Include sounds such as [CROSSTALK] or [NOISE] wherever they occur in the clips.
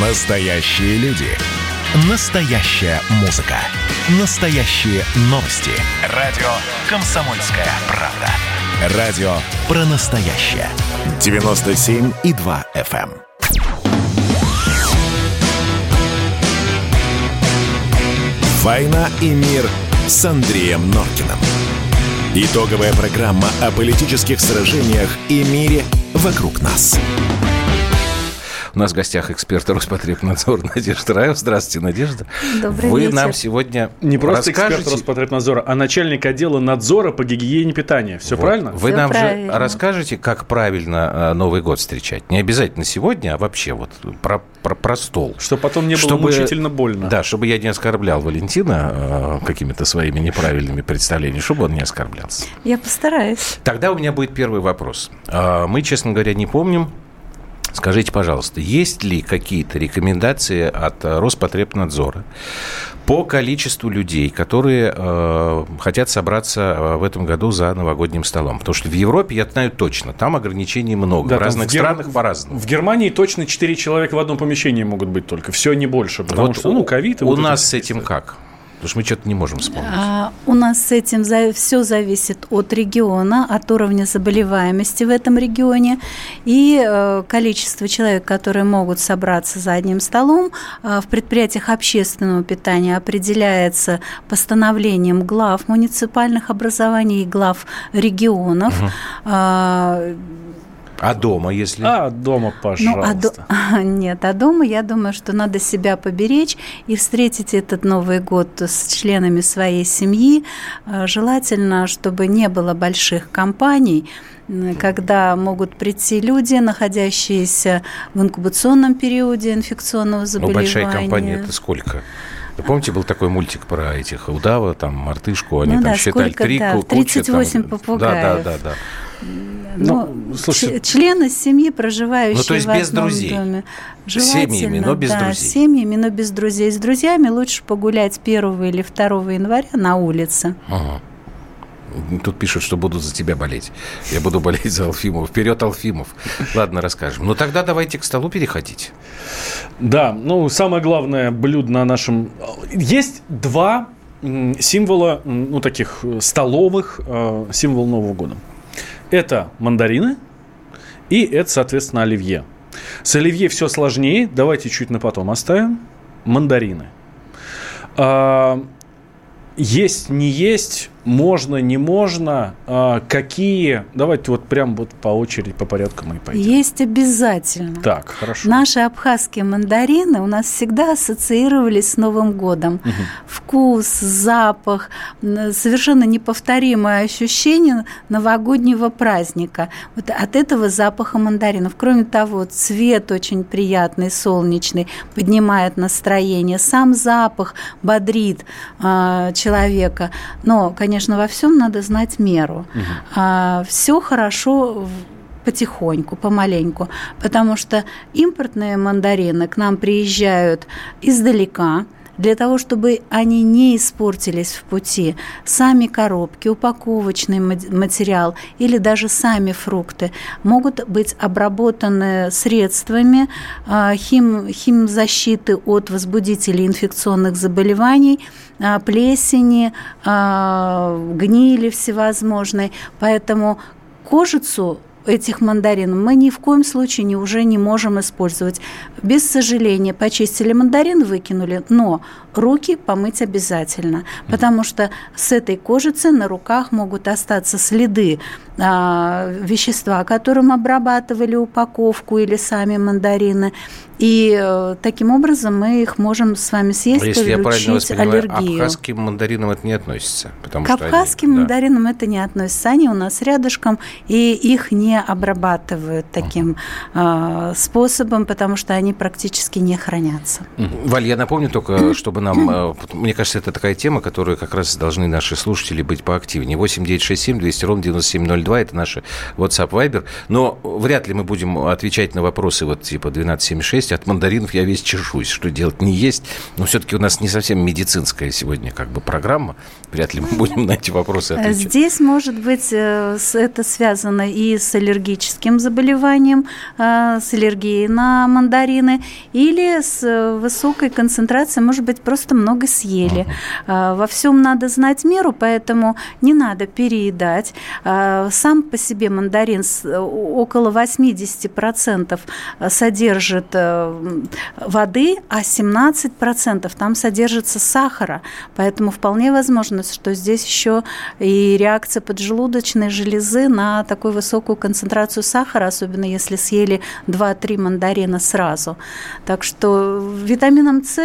Настоящие люди. Настоящая музыка. Настоящие новости. Радио «Комсомольская правда». Радио про настоящее. 97,2 FM. эм. «Война и мир» с Андреем Норкиным. Итоговая программа о политических сражениях и мире вокруг нас. У нас в гостях эксперт Роспотребнадзора [LAUGHS] Надежда Раева. Здравствуйте, Надежда. Добрый Вы вечер. нам сегодня Не просто расскажете... эксперт Роспотребнадзора, а начальник отдела надзора по гигиене питания. Все Вот. правильно? Вы Всё нам правильно. же расскажете, как правильно э, Новый год встречать. Не обязательно сегодня, а вообще вот про, про, про стол. Чтобы потом не было Чтобы- мучительно больно. Да, чтобы я не оскорблял Валентина э, какими-то своими неправильными представлениями, чтобы он не оскорблялся. Я постараюсь. Тогда у меня будет первый вопрос. А, Мы, честно говоря, не помним. Скажите, пожалуйста, есть ли какие-то рекомендации от Роспотребнадзора по количеству людей, которые э, хотят собраться э, в этом году за новогодним столом? Потому что в Европе, я знаю точно, там ограничений много. Да, в разных в Гер- странах по-разному. В Германии точно 4 человека в одном помещении могут быть только. Все не больше. Потому Вот что, ну, ковид. у вот нас с этим как? Потому что мы что-то не можем вспомнить. А, у нас с этим все зависит от региона, от уровня заболеваемости в этом регионе и э, количество человек, которые могут собраться за одним столом. э, в предприятиях общественного питания определяется постановлением глав муниципальных образований и глав регионов. А, А дома, если... А, дома, Ну, а до- пожалуйста. [LAUGHS] Нет, а дома, я думаю, что надо себя поберечь и встретить этот Новый год с членами своей семьи. Э, Желательно, чтобы не было больших компаний, когда могут прийти люди, находящиеся в инкубационном периоде инфекционного Ну, заболевания. большая компания это сколько? Вы помните, был такой мультик про этих удава, там, мартышку, они Ну там да, считали сколько, три да, кучи, 38 там. попугаев. Да, да, да, да. Ну, Ну, ч- члены семьи, проживающие Ну, то есть в без одном друзей. доме. Семьями, но без да, друзей. семьями, но без друзей. С друзьями лучше погулять 1 или 2 января на улице. Ага. Тут пишут, что будут за тебя болеть. Я буду болеть за Алфимов. Вперед, Алфимов. Ладно, расскажем. Ну тогда давайте к столу переходить. Да, ну, самое главное блюдо на нашем... Есть два символа, ну, таких э, столовых э, символ Нового года. Это мандарины и это, соответственно, оливье. С оливье все сложнее. Давайте чуть на потом оставим. Мандарины. А, есть, не есть, можно, не можно, а, какие... Давайте вот прям вот по очереди, по порядку мы и пойдем. Есть обязательно. Так, хорошо. Наши абхазские мандарины у нас всегда ассоциировались с Новым годом. Вкус, запах, совершенно неповторимое ощущение новогоднего праздника. Вот от этого запаха мандаринов. Кроме того, цвет очень приятный, солнечный, поднимает настроение. Сам запах бодрит а, человека. Но, конечно, во всем надо знать меру. все хорошо потихоньку, помаленьку, потому что импортные мандарины к нам приезжают издалека, для того, чтобы они не испортились в пути, сами коробки, упаковочный ма- материал или даже сами фрукты могут быть обработаны средствами а, хим, химзащиты от возбудителей инфекционных заболеваний, а, плесени, а, гнили всевозможной. Поэтому кожицу этих мандаринов мы ни в коем случае не, уже не можем использовать. Без сожаления, почистили мандарин, выкинули, но руки помыть обязательно, потому что с этой кожицы на руках могут остаться следы а, вещества, которым обрабатывали упаковку или сами мандарины. И э, таким образом мы их можем с вами съесть, Если я правильно получить воспринимаю, аллергию. абхазским мандаринам это не относится. Потому К что они- абхазским да. мандаринам это не относится. Они у нас рядышком, и их не обрабатывают таким э, способом, потому что они практически не хранятся. Валь, я напомню только, [CLEARS THROAT] чтобы нам... э, Мне кажется, это такая тема, которую как раз должны наши слушатели быть поактивнее. 8 9 6 7 200 ровно 9702 – это наши WhatsApp, Viber. Но вряд ли мы будем отвечать на вопросы вот типа 1276. От мандаринов я весь чешусь. Что делать? Не есть. Но все-таки у нас не совсем медицинская сегодня как бы программа. Вряд ли мы будем на эти вопросы отвечать. Здесь, может быть, э, это связано и с аллергическим заболеванием, э, с аллергией на мандарины, или с высокой концентрацией, может быть, просто много съели. Uh-huh. Во всем надо знать меру, поэтому не надо переедать. Сам по себе мандарин около 80% содержит воды, а 17% там содержится сахара. Поэтому вполне возможно, что здесь еще и реакция поджелудочной железы на такую высокую концентрацию сахара, особенно если съели 2-3 мандарина сразу. Так что витамином С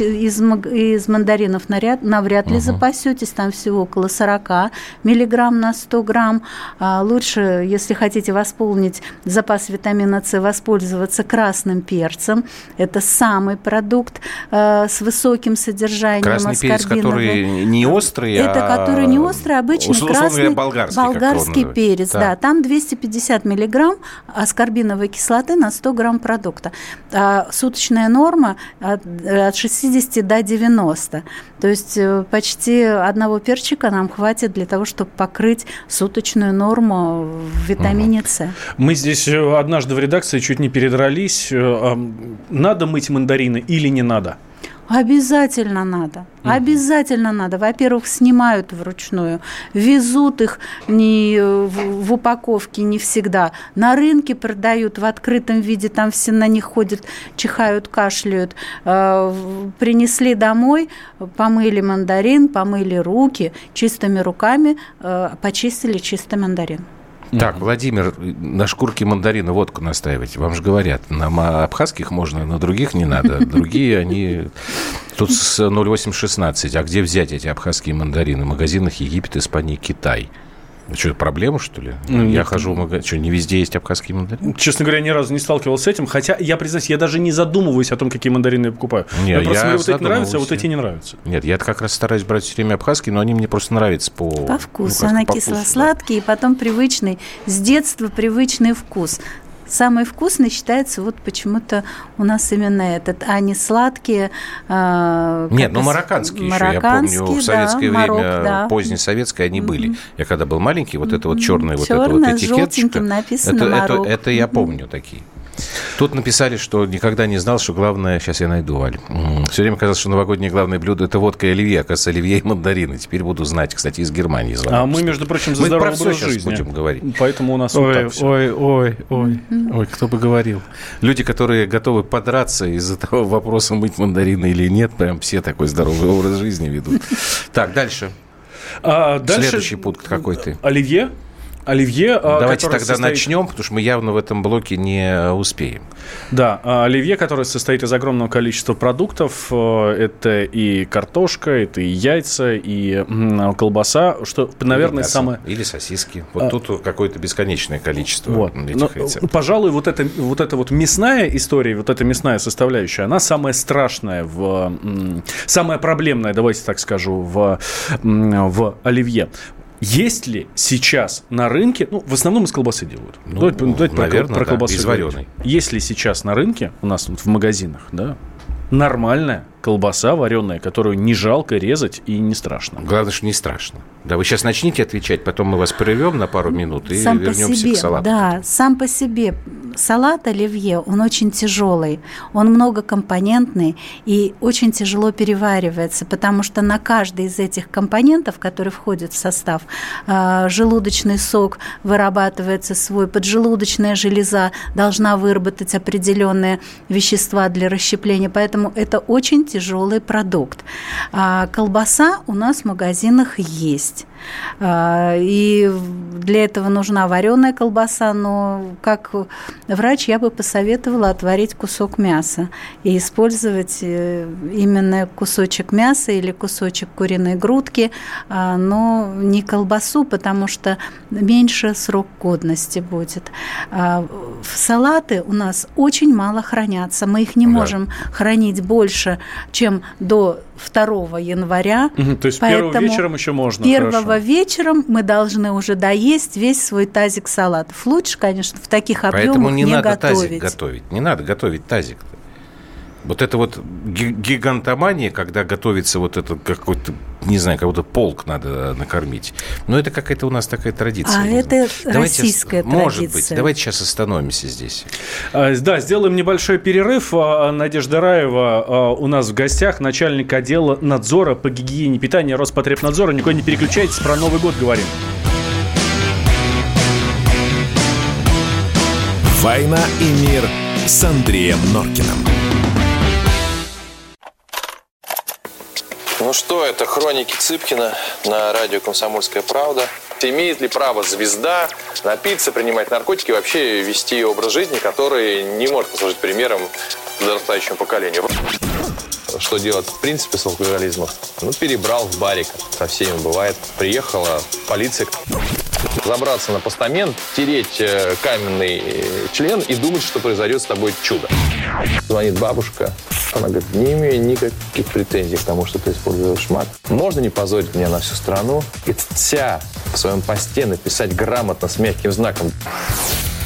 из, из мандаринов навряд, навряд ли угу. запасетесь, там всего около 40 миллиграмм на 100 грамм. А лучше, если хотите восполнить запас витамина С, воспользоваться красным перцем. Это самый продукт э, с высоким содержанием Красный перец, который не острый, Это а... который не острый, а обычный условно красный болгарский, болгарский перец. Да. да, там 250 миллиграмм аскорбиновой кислоты на 100 грамм продукта. А суточная норма от, от 60 до 90. То есть э, почти одного перчика нам хватит для того, чтобы покрыть суточную норму в витамине С. Мы здесь э, однажды в редакции чуть не передрались. Э, надо мыть мандарины или не надо? Обязательно надо. Угу. Обязательно надо. Во-первых, снимают вручную, везут их не в, в упаковке не всегда. На рынке продают в открытом виде, там все на них ходят, чихают, кашляют. Э, принесли домой, помыли мандарин, помыли руки, чистыми руками э, почистили чистый мандарин. Так, Владимир, на шкурке мандарина водку настаивать. Вам же говорят, на абхазских можно, на других не надо. [LAUGHS] Другие, они... Тут с 0816. А где взять эти абхазские мандарины? В магазинах Египет, Испания, Китай. Что, проблема, что ли? Ну, я нет. хожу в магазин. Что, не везде есть абхазские мандарины? Честно говоря, ни разу не сталкивался с этим. Хотя, я признаюсь, я даже не задумываюсь о том, какие мандарины я покупаю. Нет, я просто я мне вот эти нравятся, а вот эти не нравятся. Нет, я как раз стараюсь брать все время абхазские, но они мне просто нравятся по... По вкусу. Ну, Она кисло-сладкий, да. и потом привычный, с детства привычный вкус. Самый вкусный считается вот почему-то у нас именно этот, а не сладкие. Э, Нет, ну марокканские, марокканские еще, я помню, в советское да, время, Марок, да. позднее советское, они mm-hmm. были. Я когда был маленький, вот это вот черное, вот это вот этикеточка. это, это, это я помню mm-hmm. такие. Тут написали, что никогда не знал, что главное... Сейчас я найду, Аль. Все время казалось, что новогоднее главное блюдо – это водка и оливье. Оказывается, оливье и мандарины. Теперь буду знать. Кстати, из Германии звонят. А мы, между прочим, за мы здоровый образ жизни. будем говорить. Поэтому у нас ой, вот так все. Ой, ой, ой, ой, кто бы говорил. Люди, которые готовы подраться из-за того вопроса, мыть мандарины или нет, прям все такой здоровый образ жизни ведут. Так, дальше. А, дальше Следующий пункт какой ты? Оливье оливье. А, Давайте тогда состоит... начнем, потому что мы явно в этом блоке не успеем. Да, а, оливье, которое состоит из огромного количества продуктов. Э, это и картошка, это и яйца, и колбаса, что, наверное, мясо, самое... Или сосиски. Вот а... тут какое-то бесконечное количество вот. этих Но, рецептов. Пожалуй, вот эта, вот эта вот мясная история, вот эта мясная составляющая, она самая страшная, в, самая проблемная, давайте так скажу, в, в оливье. Есть ли сейчас на рынке, ну, в основном из колбасы делают. Ну, давайте, давайте наверное, про, про колбасу. Да, из вареной. Есть ли сейчас на рынке, у нас вот в магазинах, да, нормальная колбаса вареная, которую не жалко резать и не страшно. Главное, что не страшно. Да, вы сейчас начните отвечать, потом мы вас прервем на пару минут и сам вернемся себе, к салату. Да, сам по себе салат оливье, он очень тяжелый, он многокомпонентный и очень тяжело переваривается, потому что на каждый из этих компонентов, которые входят в состав, а, желудочный сок вырабатывается свой, поджелудочная железа должна выработать определенные вещества для расщепления, поэтому это очень тяжелый продукт. А колбаса у нас в магазинах есть. А, и для этого нужна вареная колбаса, но как врач я бы посоветовала отварить кусок мяса и использовать э, именно кусочек мяса или кусочек куриной грудки, а, но не колбасу, потому что меньше срок годности будет. А, в салаты у нас очень мало хранятся, мы их не да. можем хранить больше, чем до 2 января. Угу, то есть первым вечером еще можно. Первого хорошо. вечером мы должны уже доесть весь свой тазик салатов. Лучше, конечно, в таких объемах Поэтому не, не надо готовить. тазик готовить. Не надо готовить тазик. Вот это вот гигантомания, когда готовится вот это какой-то, не знаю, кого-то полк надо накормить. Но это какая-то у нас такая традиция. А это давайте, российская традиция. Может быть. Давайте сейчас остановимся здесь. А, да, сделаем небольшой перерыв. А, Надежда Раева а, у нас в гостях, начальник отдела надзора по гигиене питания Роспотребнадзора. Никуда не переключайтесь, про Новый год говорим. «Война и мир» с Андреем Норкиным. Ну что, это хроники Цыпкина на радио «Комсомольская правда». Имеет ли право звезда напиться, принимать наркотики и вообще вести образ жизни, который не может послужить примером подрастающему поколению? Что делать в принципе с алкоголизмом? Ну, перебрал в барик. Со всеми бывает. Приехала полиция забраться на постамент, тереть э, каменный э, член и думать, что произойдет с тобой чудо. Звонит бабушка, она говорит, не имею никаких претензий к тому, что ты используешь мат. Можно не позорить меня на всю страну и вся в своем посте написать грамотно с мягким знаком.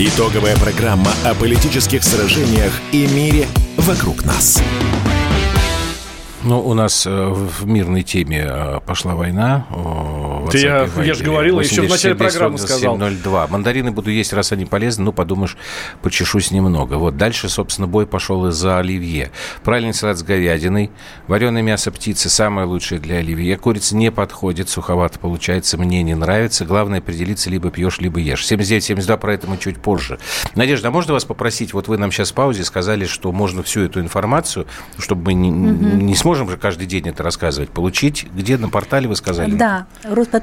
Итоговая программа о политических сражениях и мире вокруг нас. Ну, у нас э, в мирной теме э, пошла война. Ты я, я же говорил, еще в начале программы сказал. 02. Мандарины буду есть, раз они полезны. Ну, подумаешь, почешусь немного. Вот дальше, собственно, бой пошел из-за оливье. Правильный салат с говядиной, вареное мясо птицы, самое лучшее для оливье. Курица не подходит, суховато получается, мне не нравится. Главное определиться, либо пьешь, либо ешь. 79-72, про это мы чуть позже. Надежда, а можно вас попросить, вот вы нам сейчас в паузе сказали, что можно всю эту информацию, чтобы мы не, угу. не смогли можем же каждый день это рассказывать. Получить где на портале, вы сказали? Да. Роспотребнадзор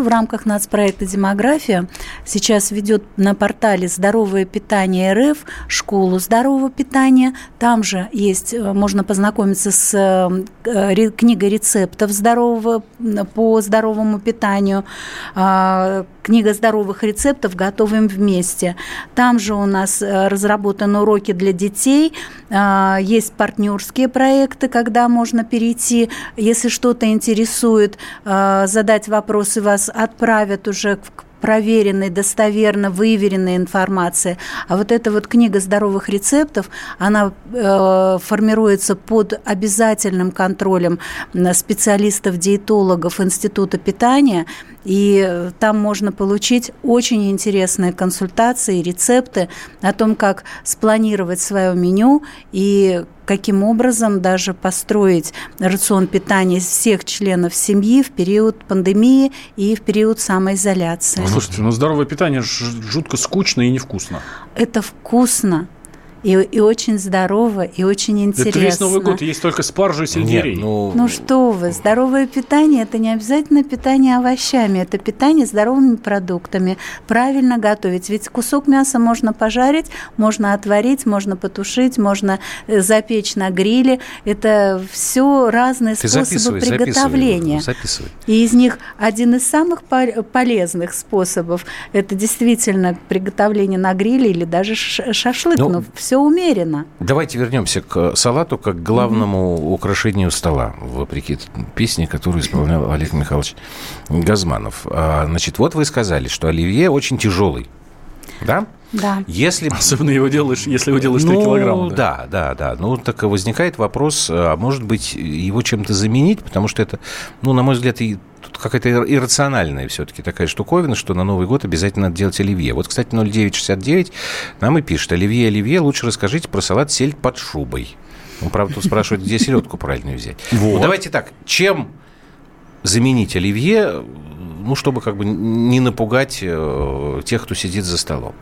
в рамках нацпроекта «Демография» сейчас ведет на портале «Здоровое питание РФ» школу здорового питания. Там же есть, э, можно познакомиться с э, книгой рецептов здорового, по здоровому питанию, а, книга здоровых рецептов «Готовим вместе». Там же у нас э, разработаны уроки для детей, а, есть партнерские проекты, когда можно перейти, если что-то интересует, а, задать вопросы, вас отправят уже к проверенной, достоверно выверенной информации. А вот эта вот книга здоровых рецептов, она э, формируется под обязательным контролем специалистов-диетологов Института питания, и там можно получить очень интересные консультации, рецепты о том, как спланировать свое меню и каким образом даже построить рацион питания всех членов семьи в период пандемии и в период самоизоляции. Слушайте, ну здоровое питание жутко скучно и невкусно. Это вкусно и, и очень здорово, и очень интересно. Это весь Новый год, есть только спаржу и сельдерей. Нет, ну... ну что вы, здоровое питание – это не обязательно питание овощами, это питание здоровыми продуктами, правильно готовить. Ведь кусок мяса можно пожарить, можно отварить, можно потушить, можно э, запечь на гриле. Это все разные Ты способы приготовления. Записывай, записывай. И из них один из самых полезных способов – это действительно приготовление на гриле или даже шашлык. Ну, Но все умеренно. Давайте вернемся к салату как к главному угу. украшению стола, вопреки песне, которую исполнял Олег Михайлович Газманов. А, значит, вот вы сказали, что оливье очень тяжелый. Да? Да. Если... Особенно его делаешь, если его делаешь 3 ну, килограмма. Да? да, да, да. Ну, так возникает вопрос, а может быть, его чем-то заменить, потому что это, ну, на мой взгляд, и тут какая-то иррациональная все-таки такая штуковина, что на Новый год обязательно надо делать оливье. Вот, кстати, 0969 нам и пишет, оливье, оливье, лучше расскажите про салат сель под шубой. Он, правда, тут спрашивает, где селедку правильно взять. Вот. Ну, давайте так, чем заменить оливье, ну, чтобы как бы не напугать э, тех, кто сидит за столом?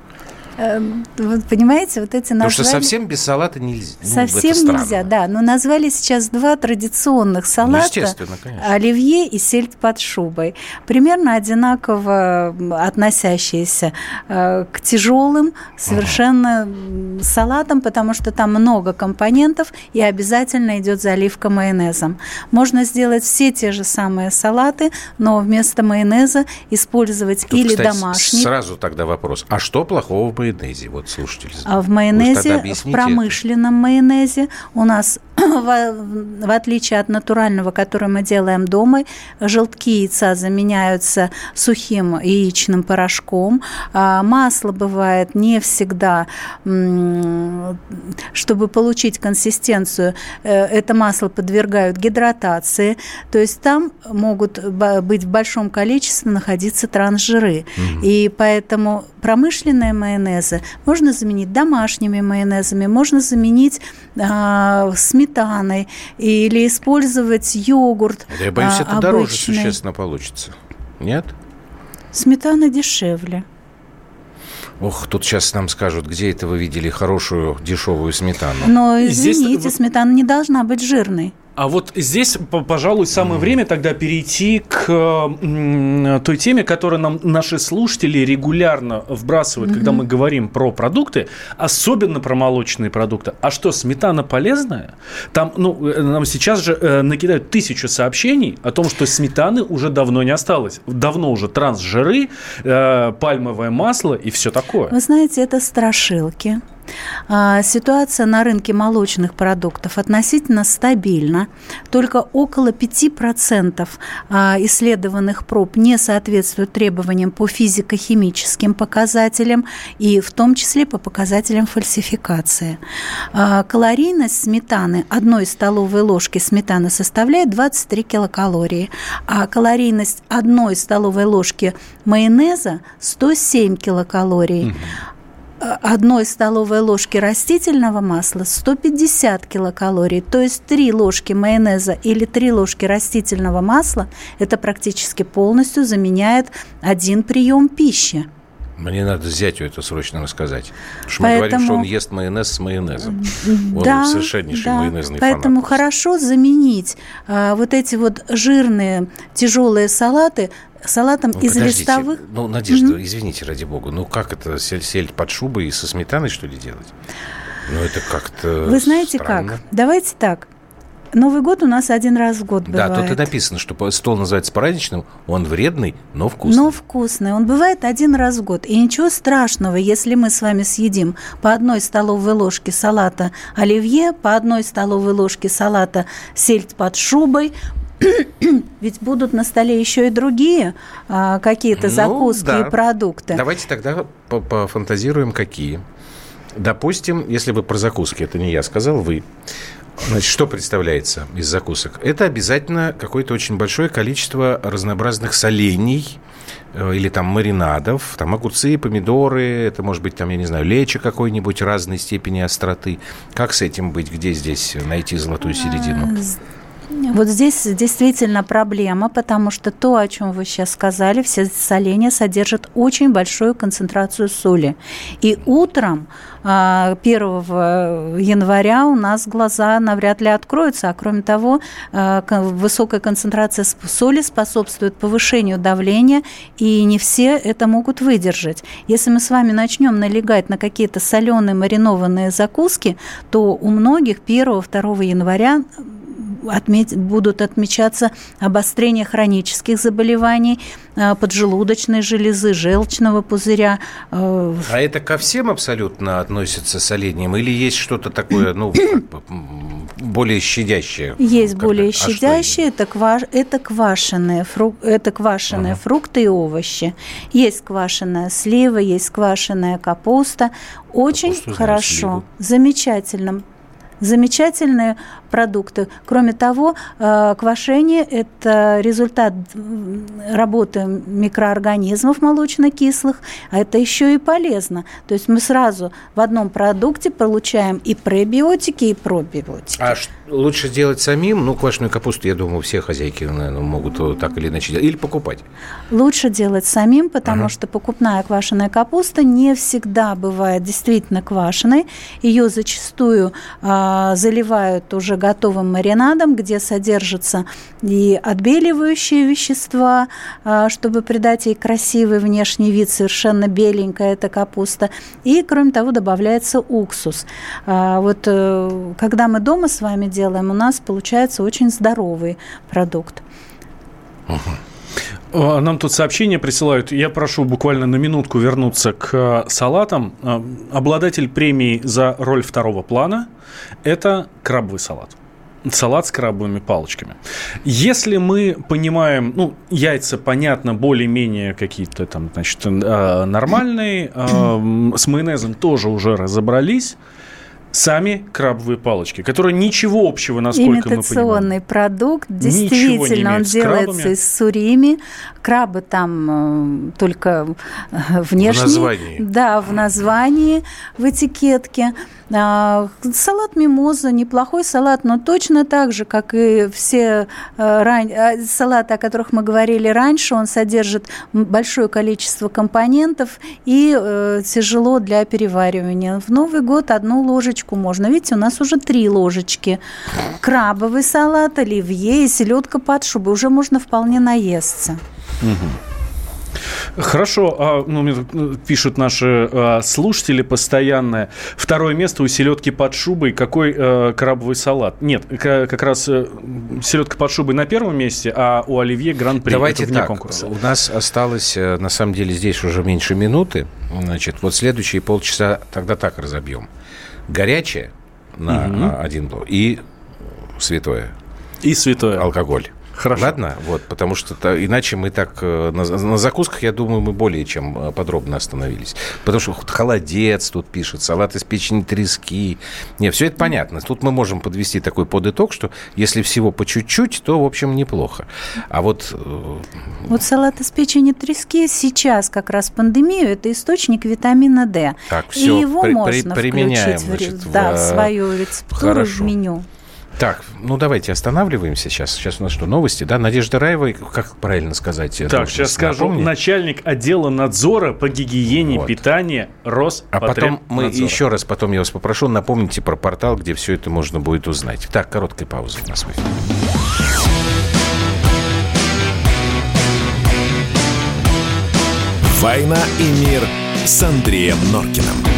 Эм, вот понимаете, вот эти названия... Потому что совсем без салата нельзя. Ну, совсем нельзя, да. Но назвали сейчас два традиционных ну, салата. Ну, Оливье и сельдь под шубой. Примерно одинаково относящиеся э, к тяжелым совершенно угу. салатам, потому что там много компонентов и обязательно идет заливка майонезом. Можно сделать все те же самые салаты, но вместо майонеза использовать Тут, или кстати, домашний. Сразу тогда вопрос. А что плохого в майонезе? Вот слушатели. А в майонезе, в промышленном майонезе у нас [COUGHS] в, отличие от натурального, который мы делаем дома, желтки яйца заменяются сухим яичным порошком. А масло бывает не всегда, чтобы получить консистенцию, э, это масло подвергают гидратации. То есть там могут быть в большом количестве находиться трансжиры. Угу. И поэтому промышленные майонезы можно заменить домашними майонезами, можно заменить э, сметаной или использовать йогурт. Я боюсь, а, это обычный. дороже существенно получится. Нет? Сметана дешевле. Ох, тут сейчас нам скажут, где это вы видели хорошую дешевую сметану. Но извините, Здесь... сметана не должна быть жирной. А вот здесь, пожалуй, самое время тогда перейти к той теме, которую нам наши слушатели регулярно вбрасывают, mm-hmm. когда мы говорим про продукты, особенно про молочные продукты. А что, сметана полезная? Там, ну, э, нам сейчас же э, накидают тысячу сообщений о том, что сметаны уже давно не осталось. Давно уже трансжиры, э, пальмовое масло и все такое. Вы знаете, это страшилки. А, ситуация на рынке молочных продуктов относительно стабильна. Только около 5% а, исследованных проб не соответствуют требованиям по физико-химическим показателям и в том числе по показателям фальсификации. А, калорийность сметаны одной столовой ложки сметаны составляет 23 килокалории, а калорийность одной столовой ложки майонеза 107 килокалорий одной столовой ложки растительного масла 150 килокалорий, то есть 3 ложки майонеза или 3 ложки растительного масла, это практически полностью заменяет один прием пищи. Мне надо зятю это срочно рассказать. Потому что поэтому... мы говорим, что он ест майонез с майонезом. Он да, совершеннейший да. майонезный Поэтому фанат. хорошо заменить а, вот эти вот жирные, тяжелые салаты салатом ну, из листовых. Ну, Надежда, mm-hmm. извините, ради бога, ну как это сель, сель под шубой и со сметаной, что ли, делать? Ну, это как-то Вы знаете странно. как? Давайте так. Новый год у нас один раз в год бывает. Да, тут и написано, что стол называется праздничным, он вредный, но вкусный. Но вкусный. Он бывает один раз в год. И ничего страшного, если мы с вами съедим по одной столовой ложке салата оливье, по одной столовой ложке салата сельдь под шубой, [COUGHS] ведь будут на столе еще и другие а, какие-то ну, закуски да. и продукты. Давайте тогда пофантазируем, какие. Допустим, если вы про закуски, это не я сказал, вы. Значит, что представляется из закусок? Это обязательно какое-то очень большое количество разнообразных солений э, или там маринадов, там огурцы, помидоры, это может быть там, я не знаю, лечо какой-нибудь разной степени остроты. Как с этим быть? Где здесь найти золотую середину? Вот здесь действительно проблема, потому что то, о чем вы сейчас сказали, все соленья содержат очень большую концентрацию соли. И утром 1 а, января у нас глаза навряд ли откроются, а кроме того, а, высокая концентрация соли способствует повышению давления, и не все это могут выдержать. Если мы с вами начнем налегать на какие-то соленые маринованные закуски, то у многих 1-2 января отметь, будут отмечаться обострение хронических заболеваний э, поджелудочной железы, желчного пузыря. Э, а это ко всем абсолютно относится с оленем? Или есть что-то такое, ну, [CLEARS THROAT] более щадящее? Есть когда... более а щадящее, это, кваш... это квашеные, фру... это квашеные ага. фрукты и овощи. Есть квашеная слива, есть квашеная капуста. Очень Капусту хорошо, замечательно замечательные продукты. Кроме того, э, квашение – это результат работы микроорганизмов молочно-кислых, а это еще и полезно. То есть мы сразу в одном продукте получаем и пребиотики, и пробиотики. А лучше делать самим? Ну, квашеную капусту, я думаю, все хозяйки наверное, могут так или иначе делать. Или покупать? Лучше делать самим, потому ага. что покупная квашеная капуста не всегда бывает действительно квашеной. Ее зачастую а, заливают уже готовым маринадом, где содержатся и отбеливающие вещества, а, чтобы придать ей красивый внешний вид, совершенно беленькая эта капуста. И, кроме того, добавляется уксус. А, вот э, когда мы дома с вами делаем, у нас получается очень здоровый продукт. А, нам тут сообщение присылают. Я прошу буквально на минутку вернуться к э, салатам. А, обладатель премии за роль второго плана – это крабовый салат салат с крабовыми палочками. Если мы понимаем, ну, яйца, понятно, более-менее какие-то там, значит, э, нормальные, э, с майонезом тоже уже разобрались, сами крабовые палочки, которые ничего общего, насколько мы понимаем. продукт, действительно, он делается из сурими. Крабы там э, только внешне. В названии. Да, в названии, в этикетке. А, салат мимоза неплохой салат, но точно так же, как и все э, ран... Э, салаты, о которых мы говорили раньше, он содержит большое количество компонентов и э, тяжело для переваривания. В Новый год одну ложечку можно. Видите, у нас уже три ложечки. Крабовый салат, оливье и селедка под шубой. Уже можно вполне наесться. Угу. Хорошо, а, ну, ну, пишут наши а, слушатели постоянное. Второе место у селедки под шубой. Какой а, крабовый салат? Нет, как раз а, селедка под шубой на первом месте, а у Оливье гран-при. Давайте это вне так, конкурса. У нас осталось, э, на самом деле, здесь уже меньше минуты. Значит, вот следующие полчаса тогда так разобьем. Горячее на угу. один блок и святое. И святое. Алкоголь. Хорошо. Ладно, вот, потому что -то, иначе мы так э, на, на закусках, я думаю, мы более чем э, подробно остановились. Потому что холодец тут пишет, салат из печени трески. Не, все это понятно. Тут мы можем подвести такой подыток, что если всего по чуть-чуть, то, в общем, неплохо. А вот... Э, вот салат из печени трески сейчас как раз пандемию, это источник витамина D. Так, все, И его при, можно при, применяем, включить значит, в, да, в свою рецептуру, Хорошо. в меню. Так, ну давайте остановливаемся сейчас. Сейчас у нас что, новости, да? Надежда Раева, как правильно сказать? Так, сейчас скажу. Напомнить? Начальник отдела надзора по гигиене вот. питания Роспотребнадзора. А потом мы еще раз, потом я вас попрошу, напомните про портал, где все это можно будет узнать. Так, короткая пауза у нас в эфире. «Война и мир» с Андреем Норкиным.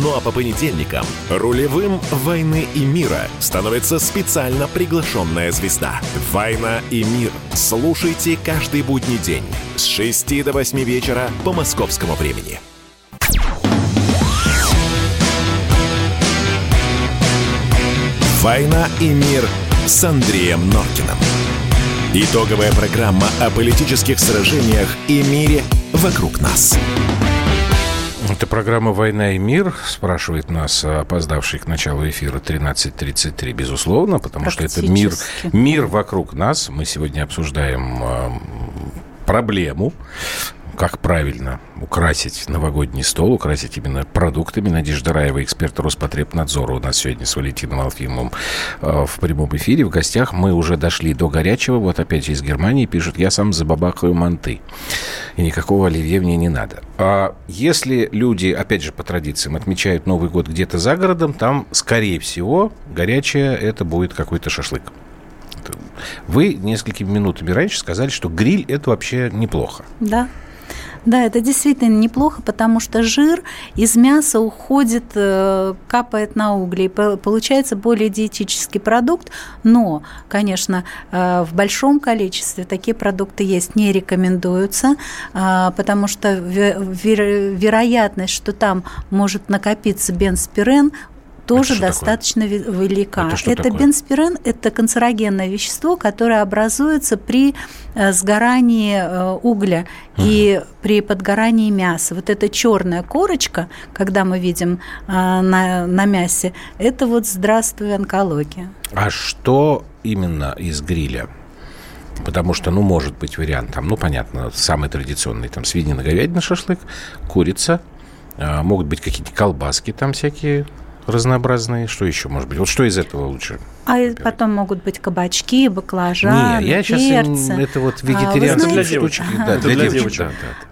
Ну а по понедельникам рулевым «Войны и мира» становится специально приглашенная звезда. «Война и мир». Слушайте каждый будний день с 6 до 8 вечера по московскому времени. «Война и мир» с Андреем Норкиным. Итоговая программа о политических сражениях и мире вокруг нас. Это программа «Война и мир», спрашивает нас опоздавший к началу эфира 13.33, безусловно, потому что это мир, мир вокруг нас. Мы сегодня обсуждаем э, проблему как правильно украсить новогодний стол, украсить именно продуктами. Надежда Раева, эксперт Роспотребнадзора, у нас сегодня с Валентином Алфимовым э, в прямом эфире. В гостях мы уже дошли до горячего. Вот опять из Германии пишут, я сам забабахаю манты. И никакого оливье мне не надо. А если люди, опять же, по традициям, отмечают Новый год где-то за городом, там, скорее всего, горячее это будет какой-то шашлык. Вы несколькими минутами раньше сказали, что гриль – это вообще неплохо. Да. Да, это действительно неплохо, потому что жир из мяса уходит, э, капает на угли, и получается более диетический продукт, но, конечно, э, в большом количестве такие продукты есть не рекомендуются, э, потому что вероятность, что там может накопиться бенспирен, тоже это достаточно такое? велика. Это, это бенспирен – это канцерогенное вещество, которое образуется при э, сгорании э, угля угу. и при подгорании мяса. Вот эта черная корочка, когда мы видим э, на, на мясе, это вот здравствуй онкология. А что именно из гриля? Потому что, ну, может быть вариант, там, ну, понятно, самый традиционный, там, свинина, говядина, шашлык, курица, могут быть какие-то колбаски там всякие, разнообразные. Что еще может быть? Вот что из этого лучше? А выбирать? потом могут быть кабачки, баклажаны, Не, я перцы. сейчас это вот вегетарианские а, штучки. Да, для, для девочек. Да, да.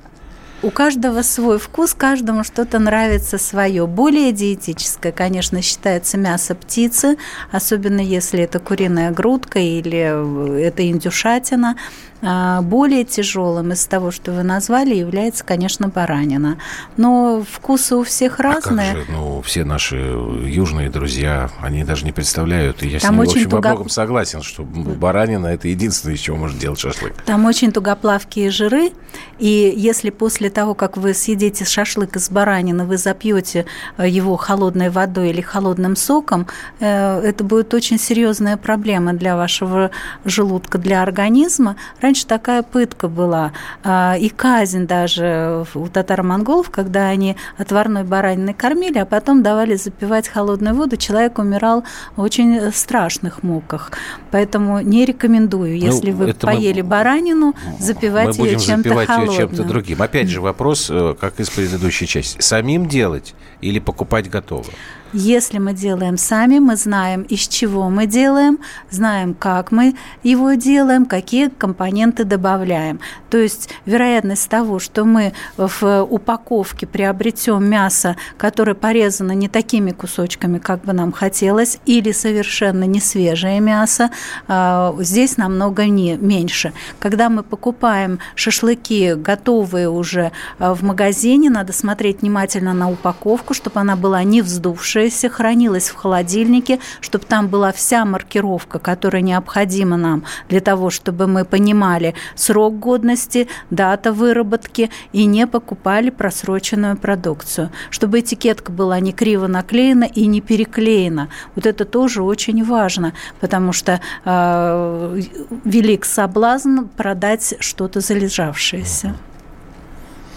У каждого свой вкус, каждому что-то нравится свое. Более диетическое, конечно, считается мясо птицы, особенно если это куриная грудка или это индюшатина. А, более тяжелым из того, что вы назвали, является, конечно, баранина. Но вкусы у всех разные. А как же, ну, все наши южные друзья, они даже не представляют. И я Там с ними, очень в общем, туго... во многом согласен, что баранина – это единственное, из чего может делать шашлык. Там очень тугоплавкие жиры, и если после того, как вы съедите шашлык из баранины, вы запьете э, его холодной водой или холодным соком, э, это будет очень серьезная проблема для вашего желудка, для организма. Раньше такая пытка была, а, и казнь даже у татаро-монголов, когда они отварной бараниной кормили, а потом давали запивать холодную воду, человек умирал в очень страшных муках. Поэтому не рекомендую, ну, если ну, вы поели мы, баранину, запивать мы ее чем-то холодным. Ее чем-то другим. Опять же вопрос, э, как из предыдущей части. Самим делать или покупать готово? Если мы делаем сами, мы знаем, из чего мы делаем, знаем, как мы его делаем, какие компоненты добавляем. То есть вероятность того, что мы в упаковке приобретем мясо, которое порезано не такими кусочками, как бы нам хотелось, или совершенно не свежее мясо, а, здесь намного не, меньше. Когда мы покупаем шашлыки готовые уже а, в магазине, надо смотреть внимательно на упаковку, чтобы она была не вздувшая, оставшееся хранилось в холодильнике, чтобы там была вся маркировка, которая необходима нам для того, чтобы мы понимали срок годности, дата выработки и не покупали просроченную продукцию. Чтобы этикетка была не криво наклеена и не переклеена. Вот это тоже очень важно, потому что э, велик соблазн продать что-то залежавшееся.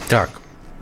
Так,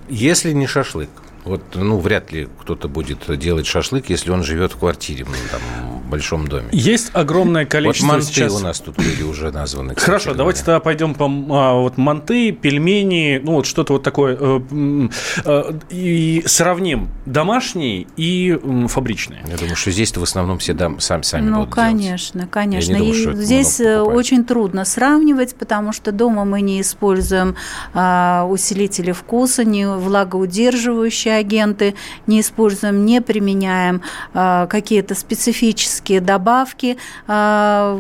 если не шашлык, вот, ну, вряд ли кто-то будет делать шашлык, если он живет в квартире, ну, там, в большом доме. Есть огромное количество вот манты сейчас... у нас тут были уже названы. Хорошо, говоря. давайте тогда пойдем по а, вот манты, пельмени, ну, вот что-то вот такое. Э, э, и сравним домашние и фабричные. Я думаю, что здесь-то в основном все дам, сами, сами Ну, конечно, делать. конечно. Думаю, и здесь э, очень трудно сравнивать, потому что дома мы не используем а, усилители вкуса, не влагоудерживающие агенты не используем, не применяем а, какие-то специфические добавки. А,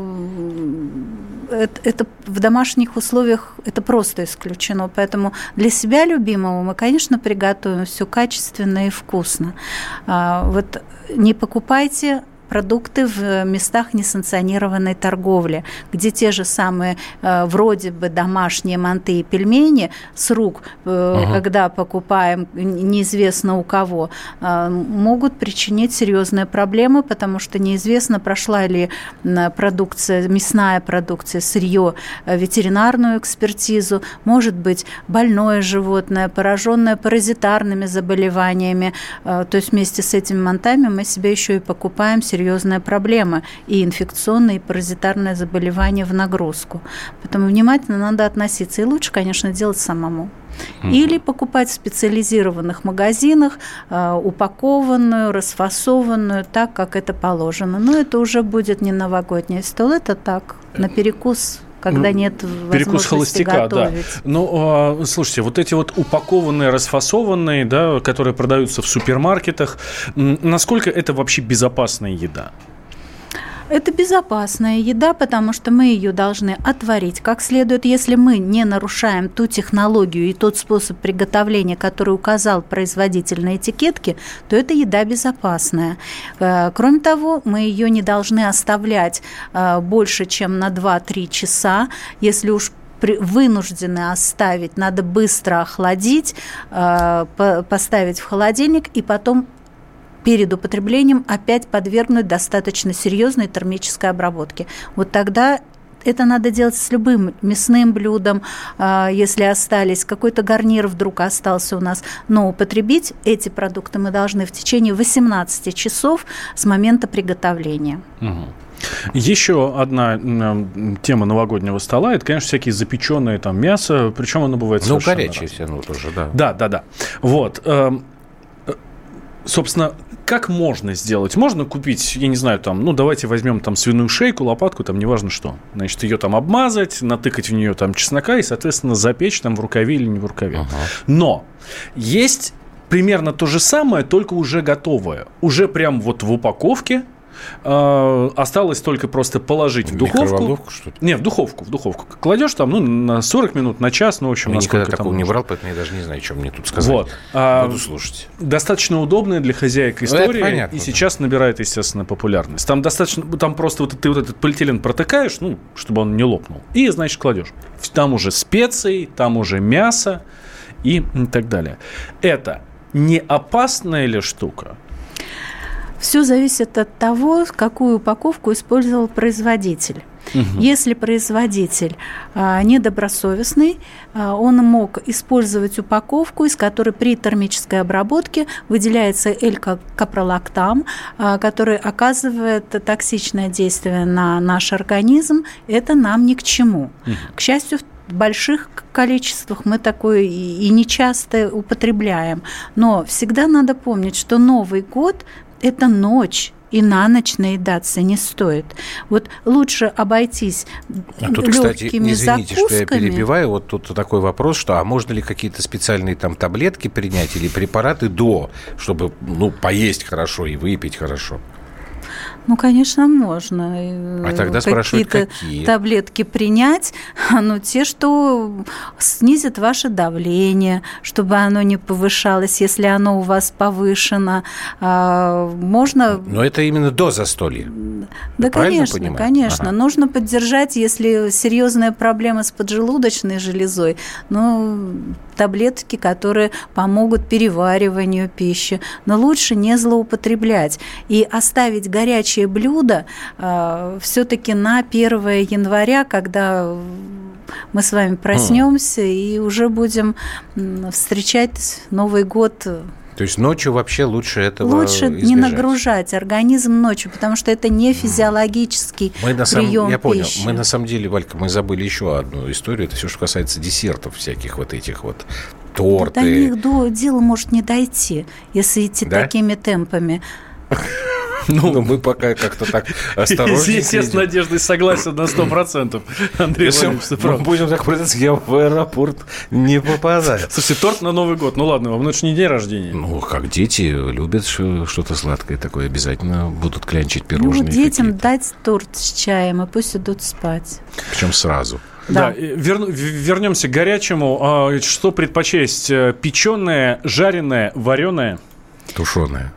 это в домашних условиях это просто исключено. Поэтому для себя любимого мы, конечно, приготовим все качественно и вкусно. А, вот не покупайте продукты в местах несанкционированной торговли, где те же самые э, вроде бы домашние манты и пельмени с рук, угу. когда покупаем неизвестно у кого, могут причинить серьезные проблемы, потому что неизвестно, прошла ли продукция, мясная продукция, сырье, ветеринарную экспертизу, может быть больное животное, пораженное паразитарными заболеваниями. То есть вместе с этими мантами мы себе еще и покупаем серьезные проблемы и инфекционные, и паразитарные заболевания в нагрузку. Поэтому внимательно надо относиться. И лучше, конечно, делать самому. Или покупать в специализированных магазинах э, упакованную, расфасованную, так, как это положено. Но это уже будет не новогодний стол, это так, на перекус когда нет Перекус холостяка, готовить. да. Ну, слушайте, вот эти вот упакованные, расфасованные, да, которые продаются в супермаркетах, насколько это вообще безопасная еда? Это безопасная еда, потому что мы ее должны отварить как следует. Если мы не нарушаем ту технологию и тот способ приготовления, который указал производитель на этикетке, то эта еда безопасная. Э, кроме того, мы ее не должны оставлять э, больше, чем на 2-3 часа. Если уж вынуждены оставить, надо быстро охладить, э, поставить в холодильник и потом перед употреблением опять подвергнуть достаточно серьезной термической обработке. Вот тогда это надо делать с любым мясным блюдом, а, если остались, какой-то гарнир вдруг остался у нас. Но употребить эти продукты мы должны в течение 18 часов с момента приготовления. Угу. Еще одна тема новогоднего стола это, конечно, всякие запеченные там мясо, причем оно бывает ну горячее все равно тоже, да. Да, да, да. Вот. Эм, э, собственно, как можно сделать? Можно купить, я не знаю, там, ну, давайте возьмем там свиную шейку, лопатку, там, неважно что. Значит, ее там обмазать, натыкать в нее там чеснока и, соответственно, запечь там в рукаве или не в рукаве. Ага. Но есть примерно то же самое, только уже готовое. Уже прям вот в упаковке, осталось только просто положить в духовку. что? Не, в духовку, в духовку. Кладешь там, ну, на 40 минут, на час, ну, в общем, я никогда такого не брал, поэтому я даже не знаю, что мне тут сказать. Вот. А, Буду слушать. Достаточно удобная для хозяек ну, история. Ну, понятно, и да. сейчас набирает, естественно, популярность. Там достаточно, там просто вот ты вот этот полиэтилен протыкаешь, ну, чтобы он не лопнул. И, значит, кладешь. Там уже специи, там уже мясо и так далее. Это не опасная ли штука? Все зависит от того, какую упаковку использовал производитель. Угу. Если производитель а, недобросовестный, а, он мог использовать упаковку, из которой при термической обработке выделяется L-капролактам, а, который оказывает токсичное действие на наш организм. Это нам ни к чему. Угу. К счастью, в больших количествах мы такое и не часто употребляем. Но всегда надо помнить, что Новый год это ночь и на ночь наедаться не стоит. Вот лучше обойтись а тут, кстати, извините, закусками. что я перебиваю, вот тут такой вопрос, что а можно ли какие-то специальные там таблетки принять или препараты до, чтобы ну поесть хорошо и выпить хорошо? Ну, конечно, можно. А тогда спрашивают, какие? таблетки принять, [LAUGHS] ну, те, что снизят ваше давление, чтобы оно не повышалось, если оно у вас повышено. А, можно... Но это именно до застолья. Да, конечно, понимаю? конечно. Ага. Нужно поддержать, если серьезная проблема с поджелудочной железой, ну, таблетки, которые помогут перевариванию пищи. Но лучше не злоупотреблять и оставить горячее блюдо э, все-таки на 1 января, когда мы с вами проснемся mm. и уже будем встречать Новый год то есть ночью вообще лучше этого Лучше избежать. не нагружать организм ночью, потому что это не физиологический мы на прием Я понял. Пищи. Мы на самом деле, Валька, мы забыли еще одну историю. Это все, что касается десертов всяких вот этих вот торты. До них до, дело может не дойти, если идти да? такими темпами. [LAUGHS] Ну, ну, мы пока как-то так осторожно. Здесь я с Надеждой согласен на 100%. Андрей Если мы будем так продаться, я в аэропорт не попадаю. Слушайте, торт на Новый год. Ну ладно, вам это же не день рождения. Ну, как дети любят что-то сладкое такое, обязательно будут клянчить пирожные. Ну, детям дать торт с чаем, и пусть идут спать. Причем сразу. Да, да вер, вернемся к горячему. А, что предпочесть? Печеное, жареное, вареное? Тушеное.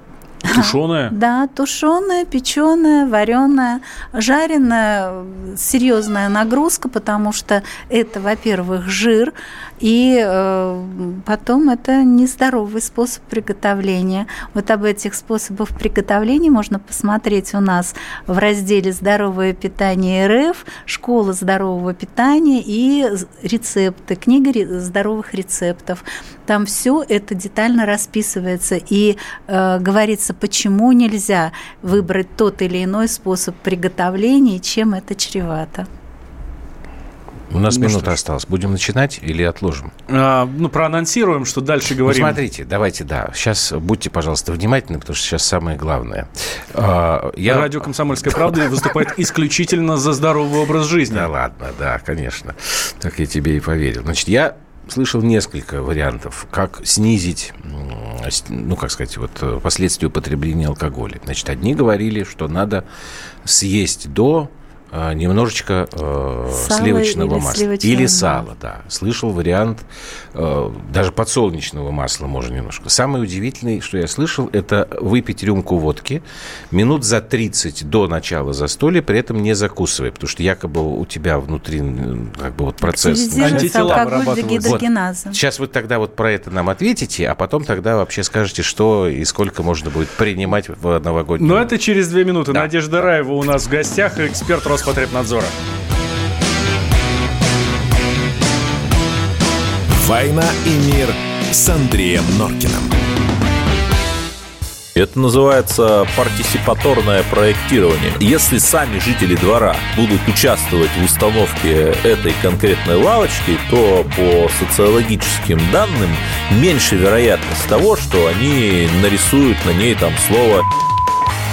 Тушеная? Да, тушеная, печеная, вареная, жареная. Серьезная нагрузка, потому что это, во-первых, жир, и э, потом это нездоровый способ приготовления. Вот об этих способах приготовления можно посмотреть у нас в разделе «Здоровое питание РФ», «Школа здорового питания» и рецепты, книга здоровых рецептов. Там все это детально расписывается и э, говорится, почему нельзя выбрать тот или иной способ приготовления чем это чревато. У нас ну, минута осталась. Будем начинать или отложим? А, ну, проанонсируем, что дальше говорим. Ну, смотрите, давайте, да. Сейчас будьте, пожалуйста, внимательны, потому что сейчас самое главное. А, я... Радио «Комсомольская правда» выступает исключительно за здоровый образ жизни. Да ладно, да, конечно. Так я тебе и поверил. Значит, я слышал несколько вариантов, как снизить, ну, как сказать, вот последствия употребления алкоголя. Значит, одни говорили, что надо съесть до немножечко э, сливочного или масла. Сливочного или сала, да. Слышал вариант э, даже подсолнечного масла можно немножко. Самое удивительное, что я слышал, это выпить рюмку водки минут за 30 до начала застолья, при этом не закусывая, потому что якобы у тебя внутри как бы вот процесс... Антитела. Вот. Сейчас вы тогда вот про это нам ответите, а потом тогда вообще скажете, что и сколько можно будет принимать в новогоднюю... Но это через две минуты. Да. Надежда Раева у нас в гостях, эксперт Рос Роспотребнадзора. «Война и мир» с Андреем Норкиным. Это называется партисипаторное проектирование. Если сами жители двора будут участвовать в установке этой конкретной лавочки, то по социологическим данным меньше вероятность того, что они нарисуют на ней там слово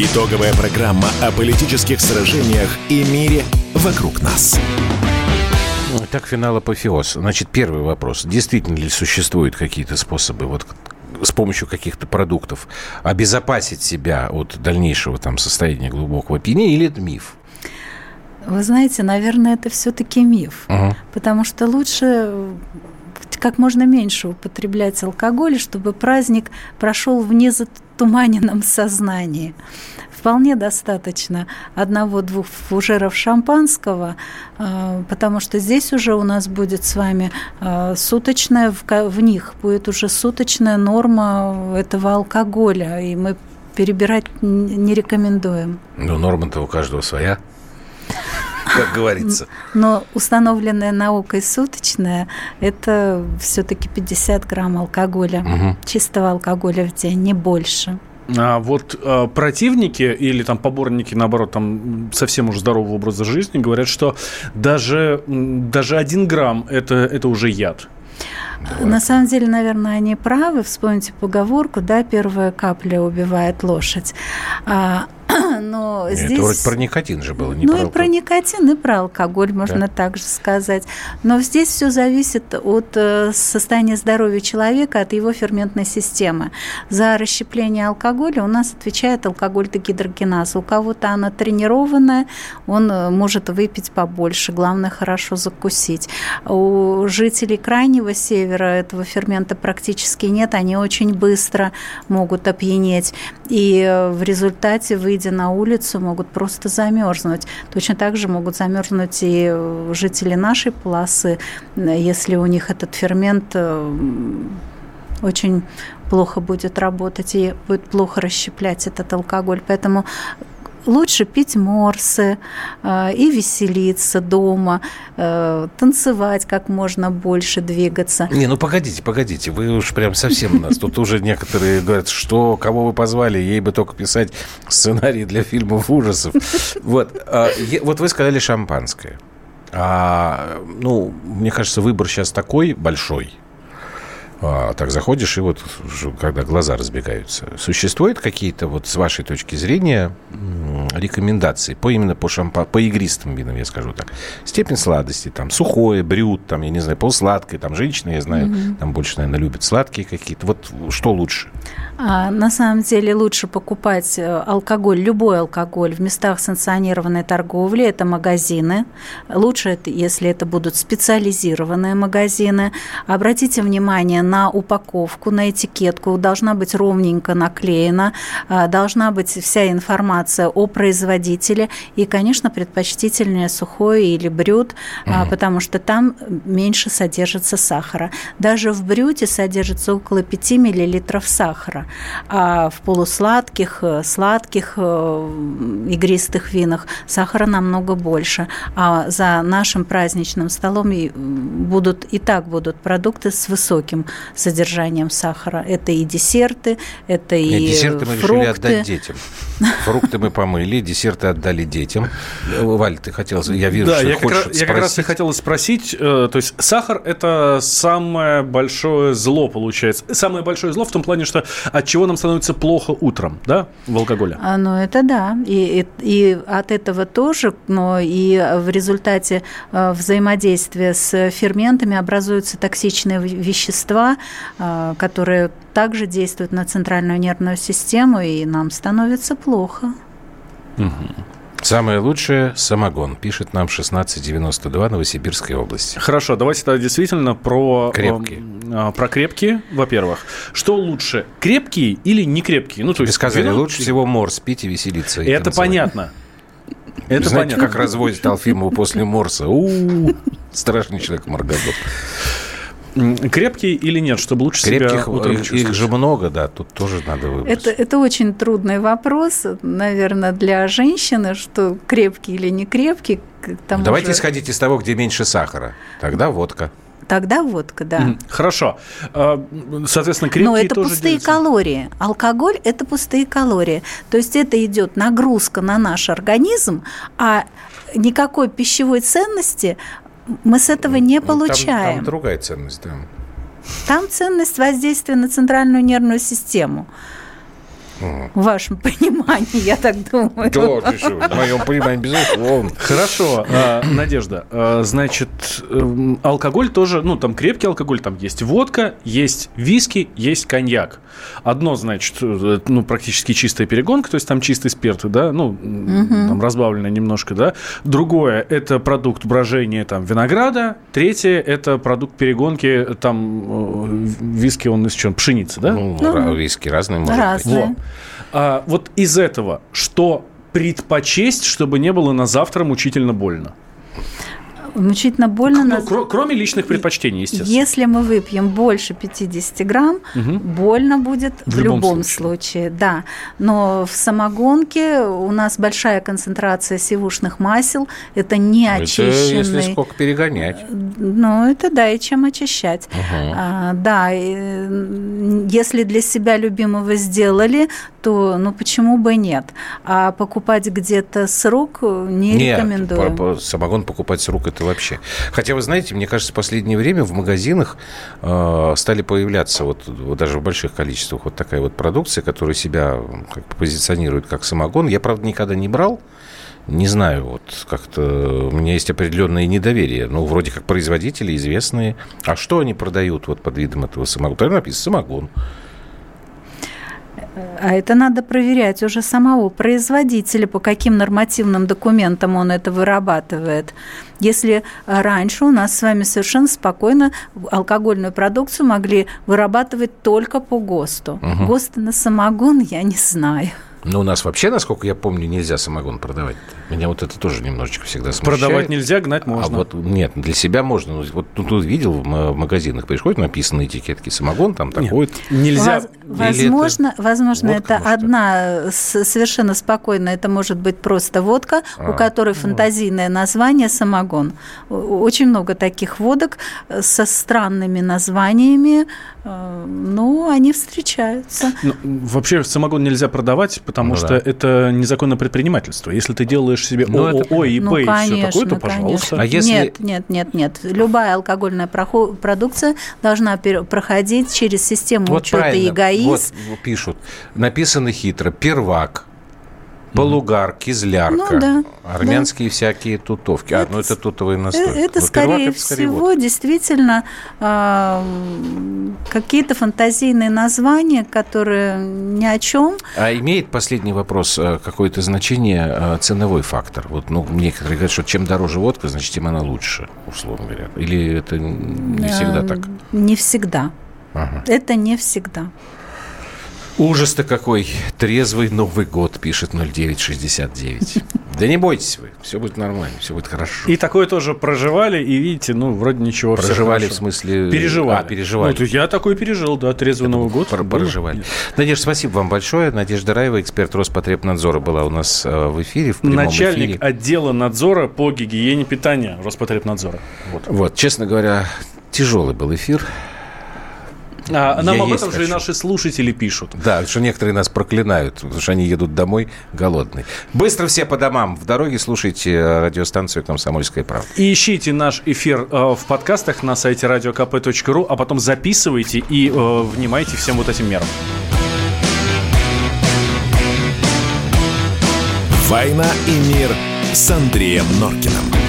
Итоговая программа о политических сражениях и мире вокруг нас. Так, финал апофеоз. Значит, первый вопрос. Действительно ли существуют какие-то способы вот с помощью каких-то продуктов обезопасить себя от дальнейшего там состояния глубокого опьянения или это миф? Вы знаете, наверное, это все-таки миф, угу. потому что лучше как можно меньше употреблять алкоголь, чтобы праздник прошел в незатуманенном сознании. Вполне достаточно одного-двух фужеров шампанского, а, потому что здесь уже у нас будет с вами а, суточная, в них будет уже суточная норма этого алкоголя, и мы перебирать не рекомендуем. Ну, норма-то у каждого своя как говорится. Но установленная наукой суточная – это все-таки 50 грамм алкоголя, угу. чистого алкоголя в день, не больше. А вот а, противники или там поборники, наоборот, там совсем уже здорового образа жизни говорят, что даже, даже один грамм это, это уже яд. На самом деле, наверное, они правы. Вспомните поговорку, да, первая капля убивает лошадь. А, [CLEARS THROAT] но Нет, здесь... Это вроде про никотин же было, не Ну про и про никотин, и про алкоголь, можно да. также сказать. Но здесь все зависит от э, состояния здоровья человека, от его ферментной системы. За расщепление алкоголя у нас отвечает алкоголь-дегидрогеназа. У кого-то она тренированная, он э, может выпить побольше, главное хорошо закусить. У жителей Крайнего Севера этого фермента практически нет, они очень быстро могут опьянеть. И э, в результате, выйдя на улицу, могут просто замерзнуть. Точно так же могут замерзнуть и э, жители нашей полосы, если у них этот фермент э, очень плохо будет работать и будет плохо расщеплять этот алкоголь. Поэтому лучше пить морсы э, и веселиться дома, э, танцевать как можно больше, двигаться. Не, ну погодите, погодите, вы уж прям совсем нас. Тут уже некоторые говорят, что, кого вы позвали, ей бы только писать сценарии для фильмов ужасов. Вот, а, вот вы сказали шампанское. А, ну, мне кажется, выбор сейчас такой большой, А, так заходишь, и вот когда глаза разбегаются. Существуют какие-то, вот с вашей точки зрения, рекомендации по именно по шампа, по игристым винам, я скажу так. Степень сладости, там, сухое, брют, там, я не знаю, полсладкое, там, женщины, я знаю, там больше, наверное, любят сладкие какие-то. Вот что лучше? А, на самом деле лучше покупать э, алкоголь, любой алкоголь в местах санкционированной торговли, это магазины. Лучше, это, если это будут специализированные магазины. Обратите внимание на упаковку, на этикетку. Должна быть ровненько наклеена, а, должна быть вся информация о производителе и, конечно, предпочтительнее сухое или брют, а, потому что там меньше содержится сахара. Даже в брюте содержится около 5 миллилитров сахара, а в полусладких, э, сладких, э, игристых винах сахара намного больше. А за нашим праздничным столом будут и так будут продукты с высоким содержанием сахара. Это и десерты, это и Нет, десерты мы фрукты. решили отдать детям. Фрукты мы помыли, десерты отдали детям. Валь, ты хотел, я вижу, Да, что я как, хочешь раз, я как раз и спросить. хотел спросить, э, то есть сахар это самое большое зло получается. Самое большое зло в том плане, что от чего нам становится плохо утром, да, в алкоголе. А, ну, это да. И, и, и от этого тоже, но и в результате э, взаимодействия с ферментами образуются токсичные ве- вещества, э, которые также действуют на центральную нервную систему, и нам становится плохо. Самое лучшее – самогон, пишет нам 1692 Новосибирской области. Хорошо, давайте тогда действительно про Крепкие. эм, а, про крепкие, во-первых. Что лучше, крепкие или не крепкие? Ну, то есть сказали, вино- лучше всего морс пить и веселиться. и Это танцевать. понятно. Это Знаете, понятно. как разводит Алфимова после морса? У-у-у. Страшный человек Маргадот. М, Крепкие или нет, чтобы лучше Крепких, себя утром их, их же много, да, тут тоже надо выбрать. Это, это очень трудный вопрос, наверное, для женщины, что крепкий или не крепкий. Давайте же- исходить из того, где меньше сахара. Тогда водка. Тогда водка, да. Хорошо. А, Соответственно, крепкие Но это тоже пустые делятся. калории. Алкоголь – это пустые калории. То есть это идет нагрузка на наш организм, а никакой пищевой ценности мы с этого не Ну, там- получаем. Там, другая ценность, да. Там ценность воздействия на центральную нервную систему. В вашем понимании, я так думаю. Да, ты что, в моем понимании, безусловно. Хорошо, а, Надежда. а, Значит, эм, алкоголь тоже, ну, там крепкий алкоголь, там есть водка, есть виски, есть коньяк. Одно, значит, э, ну, практически чистая перегонка, то есть там чистый спирт, да, ну, там разбавлено немножко, да. Другое – это продукт брожения там винограда. Третье – это продукт перегонки, там э, виски, он из чего? Пшеницы, да? Ну, ра- виски разные, может Разные. быть. Во. А, вот из этого что предпочесть, чтобы не было на завтра мучительно больно? Мучительно больно. Ну, на- кро- кроме личных предпочтений, естественно. Если мы выпьем больше 50 грамм, Мгм. больно будет В в, любом любом, случае. случае. Да. Но в самогонке у нас большая концентрация сивушных масел. Это не Это если очищенный. сколько перегонять. Ну, это да, и чем очищать. А, да, и, если для себя любимого сделали, то ну почему бы нет? А покупать где-то с рук не Нет, рекомендую. по- по- самогон покупать с рук это вообще. Хотя, вы знаете, мне кажется, в последнее время в магазинах э, стали появляться вот, вот даже в больших количествах вот такая вот продукция, которая себя как бы позиционирует как самогон. Я, правда, никогда не брал. Не знаю, вот как-то у меня есть определенное недоверие. Ну, вроде как производители известные. А что они продают вот под видом этого самогона? Там написано самогон. А это надо проверять уже самого производителя, по каким нормативным документам он это вырабатывает. Если а, раньше у нас с вами совершенно спокойно алкогольную продукцию могли вырабатывать только по ГОСТу. Мгм. ГОСТы на самогон я не знаю. Но у нас вообще, насколько я помню, нельзя самогон продавать. Меня вот это тоже немножечко всегда смущает. Продавать нельзя, гнать можно. А вот нет, для себя можно. Вот тут, тут видел в в магазинах, приходит, написано на этикетке самогон, там такой. Нельзя. Воз- Возможно, это возможно, это одна совершенно спокойно, это может быть просто водка, а, у которой ну. фантазийное название самогон. Очень много таких водок э, со странными названиями, э, но они встречаются. Ну, вообще самогон нельзя продавать, потому ну, что да. это незаконное предпринимательство. Если ты делаешь себе ну, ООО, ИП ну, и все такое, то пожалуйста. А если... Нет, нет, нет, нет. Любая алкогольная продукция должна проходить через систему вот учета правильно. ЕГАИС. Вот пишут, написано хитро, первак, Полугар, кизлярка, ну, да, армянские да. всякие тутовки. Это, а, ну это тутовые настой. Это, это скорее это всего водка. действительно э, какие-то фантазийные названия, которые ни о чем. А имеет последний вопрос э, какое-то значение э, ценовой фактор? Вот, ну, некоторые говорят, что чем дороже водка, значит, тем она лучше, условно говоря. Или это не всегда так? Не всегда. Ага. Это не всегда. Ужас-то какой. Трезвый Новый год, пишет 0969. Да не бойтесь вы, все будет нормально, все будет хорошо. И такое тоже проживали, и видите, ну, вроде ничего. Проживали в смысле... Переживали. А, переживали. Ну, я такой пережил, да, трезвый Новый год. Проживали. Надежда, спасибо вам большое. Надежда Раева, эксперт Роспотребнадзора, была у нас э, в эфире, в Начальник эфире. отдела надзора по гигиене питания Роспотребнадзора. Вот. вот, честно говоря, тяжелый был эфир. А, нам Я об этом же и наши слушатели пишут. Да, что некоторые нас проклинают, потому что они едут домой голодные. Быстро все по домам. В дороге слушайте э, радиостанцию «Комсомольская правда». И ищите наш эфир э, в подкастах на сайте radiokp.ru, а потом записывайте и э, внимайте всем вот этим мерам. «Война и мир» с Андреем Норкиным.